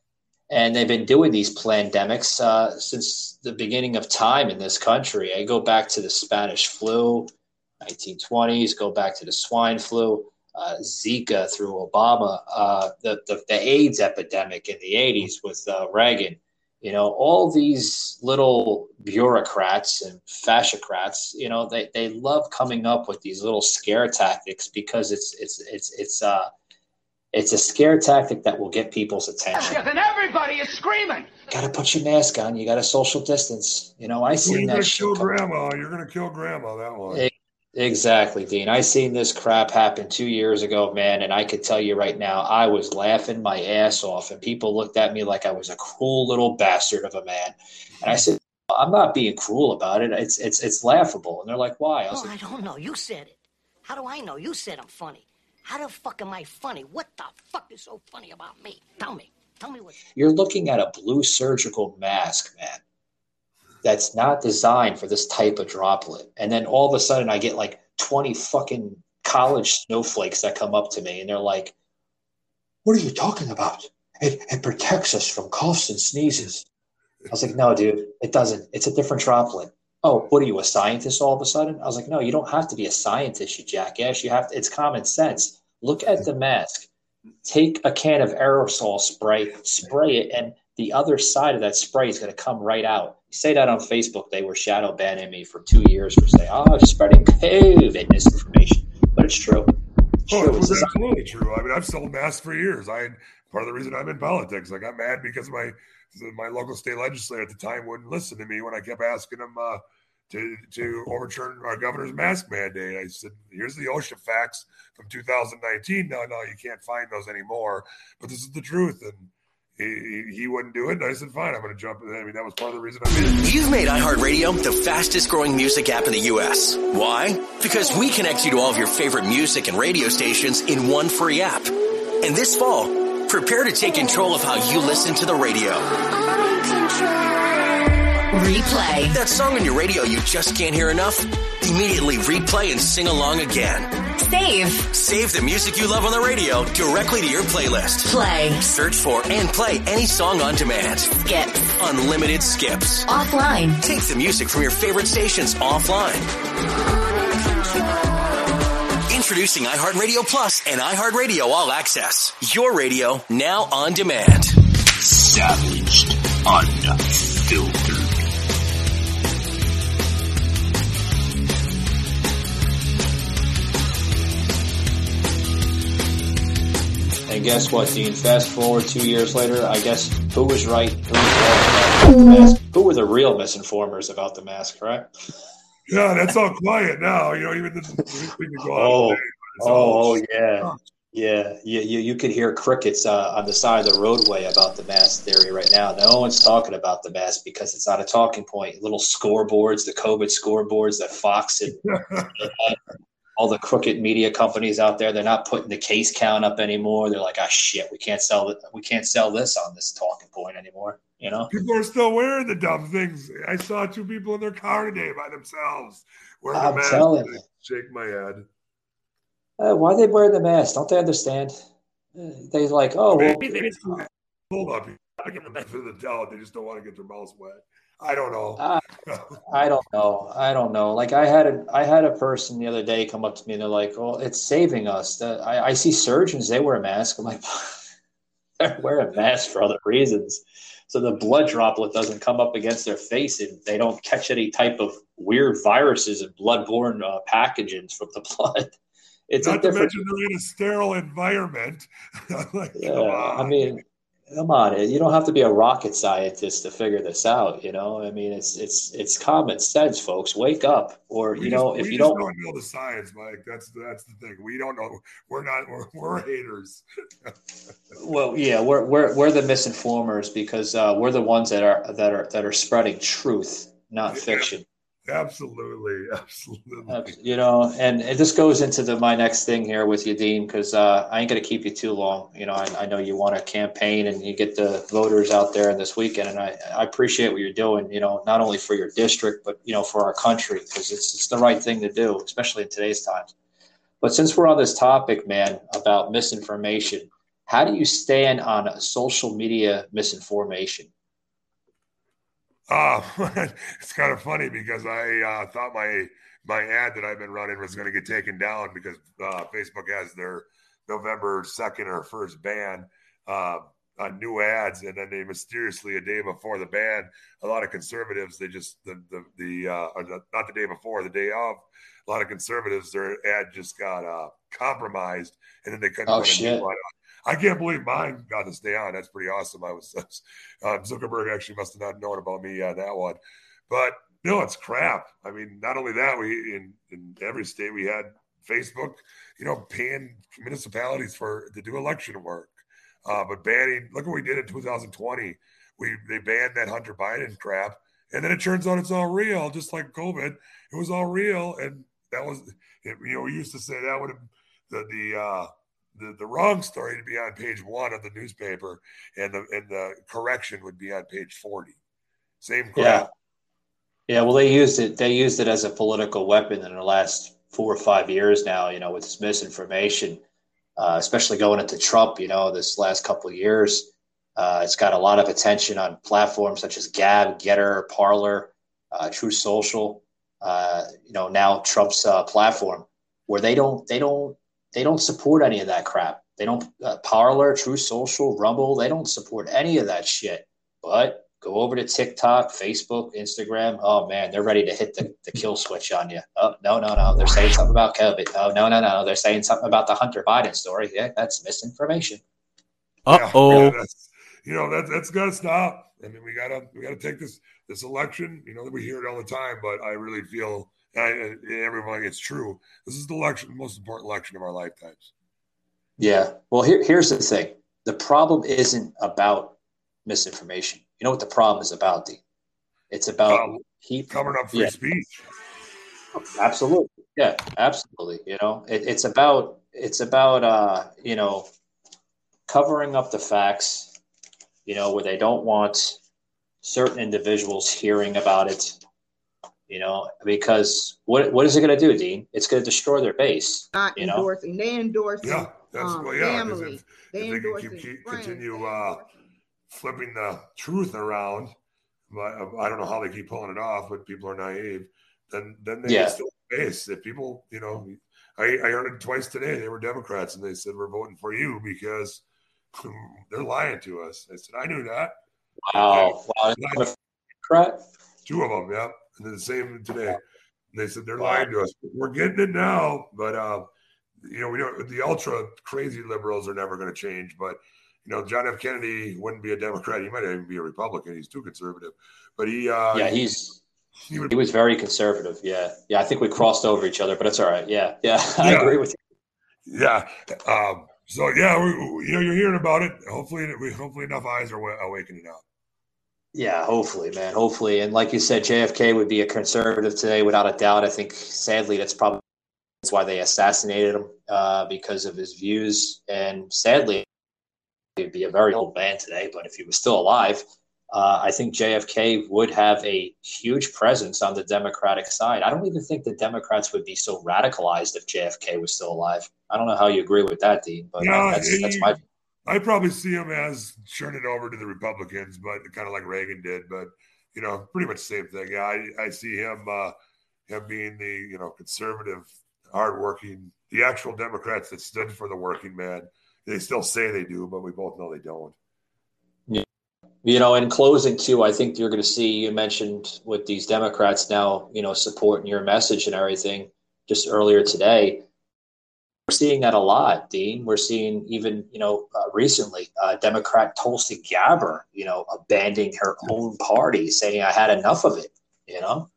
and they've been doing these pandemics uh, since the beginning of time in this country. I go back to the Spanish flu, 1920s. Go back to the swine flu, uh, Zika through Obama, uh, the, the, the AIDS epidemic in the 80s with uh, Reagan. You know, all these little bureaucrats and fascocrats. You know, they, they love coming up with these little scare tactics because it's it's it's it's uh it's a scare tactic that will get people's attention. Yeah, then everybody is screaming. Got to put your mask on. You got to social distance. You know, I see that. You're gonna kill grandma. You're gonna kill grandma. That one. Exactly, Dean. I seen this crap happen two years ago, man, and I could tell you right now, I was laughing my ass off, and people looked at me like I was a cruel little bastard of a man. And I said, "I'm not being cruel about it. It's it's it's laughable." And they're like, "Why?" I, well, oh, like, I don't know. You said it. How do I know? You said I'm funny. How the fuck am I funny? What the fuck is so funny about me? Tell me. Tell me what. You're looking at a blue surgical mask, man. That's not designed for this type of droplet. And then all of a sudden, I get like 20 fucking college snowflakes that come up to me and they're like, What are you talking about? It, it protects us from coughs and sneezes. I was like, No, dude, it doesn't. It's a different droplet oh, what are you, a scientist all of a sudden? I was like, no, you don't have to be a scientist, you jackass. You have to, it's common sense. Look at the mask. Take a can of aerosol spray, spray it, and the other side of that spray is going to come right out. You say that on Facebook, they were shadow banning me for two years for saying, oh, I'm spreading COVID misinformation. But it's true. It's oh, true. it's absolutely true. I mean, I've sold masks for years. I part of the reason I'm in politics. I got mad because my my local state legislator at the time wouldn't listen to me when I kept asking him uh, to to overturn our governor's mask mandate. I said, "Here's the OSHA facts from 2019." No, no, you can't find those anymore. But this is the truth, and he, he wouldn't do it. And I said, "Fine, I'm going to jump." in." I mean, that was part of the reason I made it. You've made iHeartRadio the fastest growing music app in the U.S. Why? Because we connect you to all of your favorite music and radio stations in one free app. And this fall Prepare to take control of how you listen to the radio. Replay. That song on your radio you just can't hear enough? Immediately replay and sing along again. Save. Save the music you love on the radio directly to your playlist. Play. Search for and play any song on demand. Skips. Unlimited skips. Offline. Take the music from your favorite stations offline. Introducing iHeartRadio Plus and iHeartRadio All Access. Your radio now on demand. Savaged. Unfiltered. And guess what, Dean? Fast forward two years later, I guess who was right? Who was wrong about the mask? Who were the real misinformers about the mask, right? Yeah, that's all quiet now. You know, even the, we could go oh, oh, oh, yeah. Yeah, you, you, you could hear crickets uh, on the side of the roadway about the mask theory right now. No one's talking about the mask because it's not a talking point. Little scoreboards, the COVID scoreboards that Fox and [laughs] all the crooked media companies out there, they're not putting the case count up anymore. They're like, ah, shit, we can't sell it. We can't sell this on this talking point anymore. You know, people are still wearing the dumb things. I saw two people in their car today by themselves wearing I'm mask. telling you. Shake my head. Uh, why they wear the mask? Don't they understand? Uh, they like, oh, well, maybe they just hold up. I give them the benefit of the doubt. They just don't want to get their mouths wet. I don't know. Uh, I don't know. I don't know. Like I had a I had a person the other day come up to me and they're like, "Well, it's saving us." I, I see surgeons; they wear a mask. I'm like, [laughs] they're wearing masks for other reasons so the blood droplet doesn't come up against their face and they don't catch any type of weird viruses and bloodborne uh, pathogens from the [laughs] blood. It's not to mention they're in a sterile environment. [laughs] like, yeah, I mean, come on, you don't have to be a rocket scientist to figure this out. You know, I mean, it's it's it's common sense, folks. Wake up, or We you just- know, we if you just don't, know the science, Mike. That's that's the thing. We don't know. We're not. We're, we're haters. [laughs] well, yeah, we're we're we're the misinformers because uh, we're the ones that are that are that are spreading truth, not fiction. Absolutely, [laughs] absolutely. You know, and, and this goes into the my next thing here with you, Dean, because uh, I ain't going to keep you too long. You know, I, I know you want to campaign and you get the voters out there this weekend, and I, I appreciate what you're doing. You know, not only for your district, but you know, for our country, because it's it's the right thing to do, especially in today's times. But since we're on this topic, man, about misinformation, how do you stand on social media misinformation? Uh, [laughs] it's kind of funny because I uh, thought my my ad that I've been running was going to get taken down because uh, Facebook has their November second or first ban uh, on new ads, and then they mysteriously a day before the ban, a lot of conservatives they just the the, the uh, not the day before, the day of, a lot of conservatives their ad just got uh, compromised, and then they couldn't Oh, put a new one on. I can't believe mine got to stay on. That's pretty awesome. I was [laughs] uh, Zuckerberg actually must have not known about me on that one, but no, it's crap. I mean, not only that, we in in every state we had Facebook, you know, paying municipalities for to do election work, uh, but banning. Look what we did in 2020. We they banned that Hunter Biden crap, and then it turns out it's all real, just like COVID. It was all real, and that was, it, you know, we used to say that would have the the uh, the, the wrong story to be on page one of the newspaper, and the and the correction would be on page 40. Same crap. Yeah. Yeah, well, they used it. They used it as a political weapon in the last four or five years now. You know, with this misinformation, uh, especially going into Trump. You know, this last couple of years, uh, it's got a lot of attention on platforms such as Gab, Gettr, Parler, uh, True Social. Uh, you know, now Trump's uh, platform, where they don't, they don't, they don't support any of that crap. They don't uh, Parler, True Social, Rumble. They don't support any of that shit. But go over to TikTok, Facebook, Instagram. Oh man, they're ready to hit the, the kill switch on you. Oh no, no, no. They're saying something about COVID. Oh no, no, no. They're saying something about the Hunter Biden story. Yeah, that's misinformation. Yeah, yeah, you know that that's got to stop. I mean, we gotta we gotta take this this election. You know that we hear it all the time, but I really feel and, I, everyone it's true. This is the election, the most important election of our lifetimes. Yeah. Well, here, here's the thing. The problem isn't about misinformation. You know what the problem is about, D? It's about Uh, keep covering up free yeah. speech. Absolutely. Yeah, absolutely. You know, it, it's about it's about uh, you know, covering up the facts, you know, where they don't want certain individuals hearing about it. You know, because what what is it going to do, Dean? It's going to destroy their base. not You know, endorsing. They endorsing Yeah, that's um, well, yeah. 'cause family. if, They if they can keep, keep, friends. continue uh, flipping the truth around, but uh, I don't know how they keep pulling it off. But people are naive. Then then they Yeah. still face if people. You know, I, I heard it twice today. They were Democrats and they said we're voting for you because [laughs] they're lying to us. I said I knew that. wow, wow, Democrat. Two of them, yeah. And then the same today. They said they're lying to us. We're getting it now, but uh, you know, we don't. The ultra crazy liberals are never going to change. But you know, John F. Kennedy wouldn't be a Democrat. He might even be a Republican. He's too conservative. But he, uh, yeah, he's he would he was very conservative. Yeah, yeah. I think we crossed over each other, but it's all right. Yeah, yeah. [laughs] I Yeah. agree with you. Yeah. Um, so yeah, we, you know, you're hearing about it. Hopefully, we hopefully enough eyes are awakening now. Yeah, hopefully, man. Hopefully, and like you said, JFK would be a conservative today, without a doubt. I think, sadly, that's probably that's why they assassinated him uh, because of his views. And sadly, he'd be a very old man today. But if he was still alive, uh, I think JFK would have a huge presence on the Democratic side. I don't even think the Democrats would be so radicalized if JFK was still alive. I don't know how you agree with that, Dean, but uh, Yeah, that's that's he- my I probably see him as turning over to the Republicans, but kind of like Reagan did. But you know, pretty much same thing. Yeah, I, I see him uh, him being the you know conservative, hardworking, the actual Democrats that stood for the working man. They still say they do, but we both know they don't. You know, in closing too, I think you're going to see. You mentioned with these Democrats now, you know, supporting your message and everything. Just earlier today, we're seeing that a lot, Dean. We're seeing even, you know, uh, recently, uh, Democrat Tulsi Gabbard, you know, abandoning her own party, saying, I had enough of it, you know?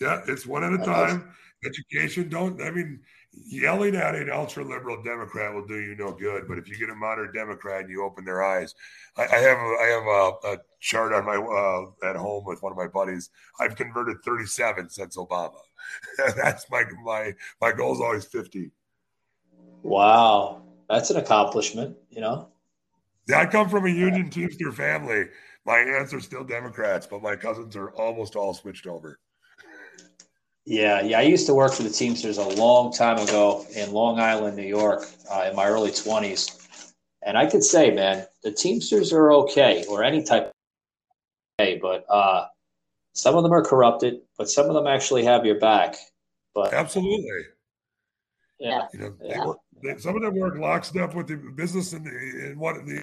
Yeah, it's one at a time. Education, don't, I mean, yelling at an ultra liberal Democrat will do you no good. But if you get a moderate Democrat and you open their eyes, I, I have a, I have a, a chart on my uh, at home with one of my buddies. I've converted 37 since Obama. [laughs] That's my my my goal is always 50. Wow, that's an accomplishment, you know. Yeah, I come from a union teamster family. My aunts are still Democrats, but my cousins are almost all switched over. Yeah, yeah. I used to work for the Teamsters a long time ago in Long Island, New York, uh, in my early twenties, and I could say, man, the Teamsters are okay, or any type. Of okay, but uh, some of them are corrupted, but some of them actually have your back. But absolutely, yeah. You know, yeah. they, they, some of them work lockstep with the business and, the, and what the,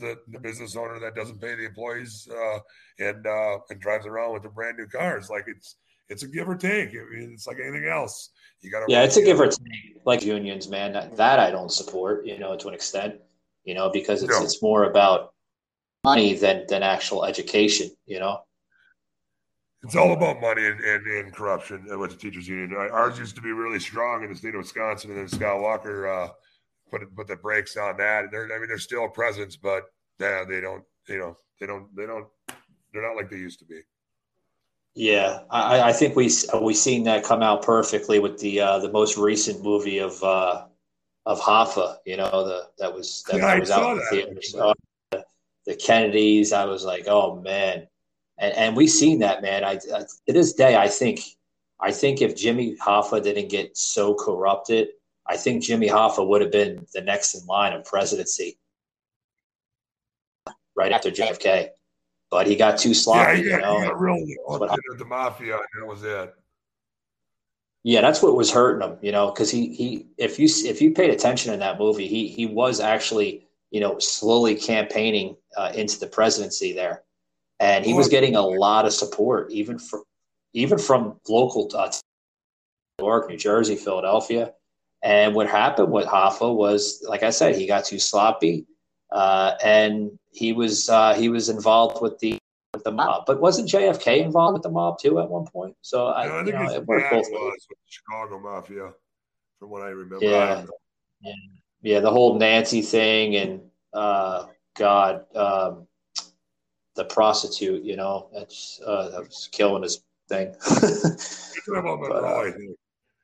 the, the business owner that doesn't pay the employees uh, and uh, and drives around with the brand new cars. Like it's it's a give or take. I mean, it's like anything else. You got to yeah, it's a give or take. Like unions, man. That, that I don't support. You know, to an extent. You know, because it's No. it's more about money than than actual education. You know. It's all about money and, and, and corruption with the teachers union. Ours used to be really strong in the state of Wisconsin, and then Scott Walker uh, put put the brakes on that. And they're, I mean, they're still a presence, but yeah, they don't, you know, they don't, they don't, they're not like they used to be. Yeah, I, I think we we seen that come out perfectly with the uh, the most recent movie of uh, of Hoffa. You know, the that was that, Yeah, was out in the theaters. The, the Kennedys. I was like, oh man, and and we seen that man. I, I to this day, I think I think if Jimmy Hoffa didn't get so corrupted, I think Jimmy Hoffa would have been the next in line of presidency right after JFK. But he got too sloppy, yeah, got, you know. he got real That's what the mafia, that was it. Yeah, that's what was hurting him, you know, because he he if you if you paid attention in that movie, he he was actually you know slowly campaigning uh, into the presidency there, and he was getting a lot of support even from even from local uh, New York, New Jersey, Philadelphia. And what happened with Hoffa was, like I said, he got too sloppy, uh, and he was uh, he was involved with the with the mob. But wasn't JFK involved with the mob too at one point? So I, No, I you think know, it worked both ways. with the Chicago Mafia, from what I remember. Yeah. don't. Yeah, yeah, the whole Nancy thing and uh, God, um, the prostitute, you know, that's uh, that was killing his thing. [laughs] I think.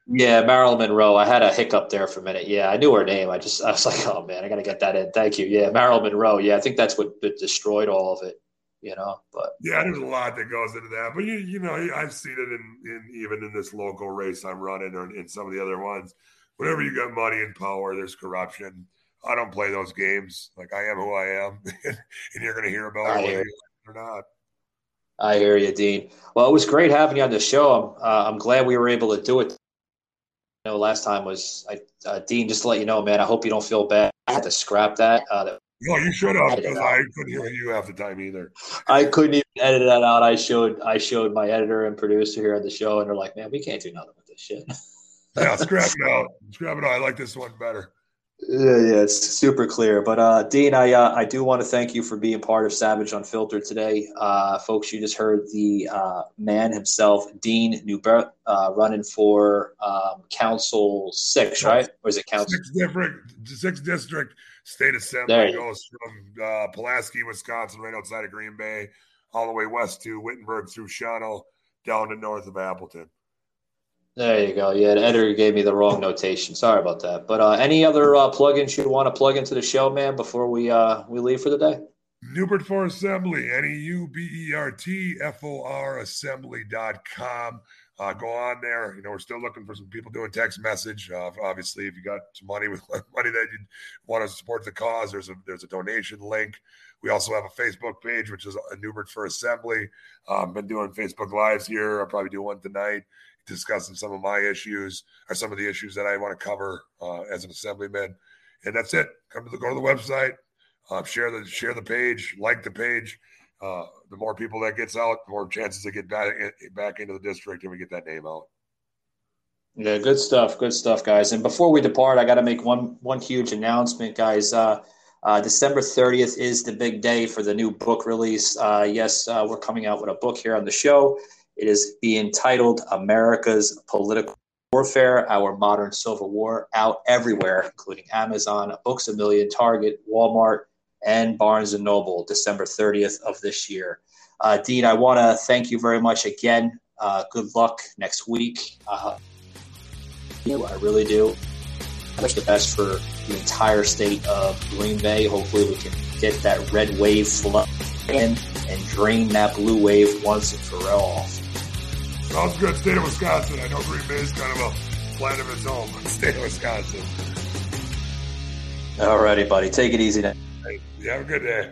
yeah, Marilyn Monroe. I had a hiccup there for a minute. Yeah, I knew her name. I just I was [laughs] like, oh man, I got to get that in. Thank you. Yeah, Marilyn Monroe. Yeah, I think that's what, what destroyed all of it. You know, but Yeah, there's a lot that goes into that, but you you know I've seen it in, in even in this local race I'm running or in some of the other ones. Whenever you got money and power, there's corruption. I don't play those games. Like I am who I am, [laughs] and you're going to hear about I it hear whether you like it or not. I hear you, Dean. Well, it was great having you on the show. I'm uh, I'm glad we were able to do it. You know, last time was I, uh, Dean. Just to let you know, man. I hope you don't feel bad. I had to scrap that. Uh, that No, you should have because. I couldn't hear you half the time either. I couldn't even edit that out. I showed I showed my editor and producer here on the show, and they're like, "Man, we can't do nothing with this shit." Yeah, scrap [laughs] it out. Scrap it out. I like this one better. Yeah, yeah, it's super clear. But uh, Dean, I uh, I do want to thank you for being part of Savage Unfiltered today, uh, folks. You just heard the uh, man himself, Dean Neubert, uh, running for um, Council Six, right? Or is it Council? Six different, six district state assembly goes from uh, Pulaski, Wisconsin, right outside of Green Bay, all the way west to Wittenberg through Shawano, down to north of Appleton. There you go. Yeah, the editor gave me the wrong notation. Sorry about that. But uh, any other uh, plugins you want to plug into the show, man, before we uh, we leave for the day? Neubert for Assembly, N E U B E R T F O R assembly.com. Uh, go on there. You know, we're still looking for some people doing text message. Uh, obviously, if you got some money with [laughs] money that you want to support the cause, there's a there's a donation link. We also have a Facebook page, which is a Neubert for Assembly. Um, been doing Facebook lives here. I'll probably do one tonight, discussing some of my issues or some of the issues that I want to cover uh, as an assemblyman. And that's it. Come to the go to the website, uh, share the share the page, like the page. Uh, the more people that gets out, the more chances to get back back into the district, and we get that name out. Yeah, good stuff. Good stuff, guys. And before we depart, I got to make one one huge announcement, guys. Uh, uh, December 30th is the big day for the new book release. Uh, yes, uh, we're coming out with a book here on the show. It is being titled America's Political Warfare, Our Modern Civil War, out everywhere, including Amazon, Books a Million, Target, Walmart, and Barnes & Noble, December 30th of this year. Uh, Dean, I want to thank you very much again. Uh, good luck next week. Uh, I really do. I wish the best for the entire state of Green Bay. Hopefully, we can get that red wave flow in and drain that blue wave once and for all. Sounds good. State of Wisconsin. I know Green Bay is kind of a plan of its own, but state of Wisconsin. All righty, buddy. Take it easy now. Hey, you have a good day.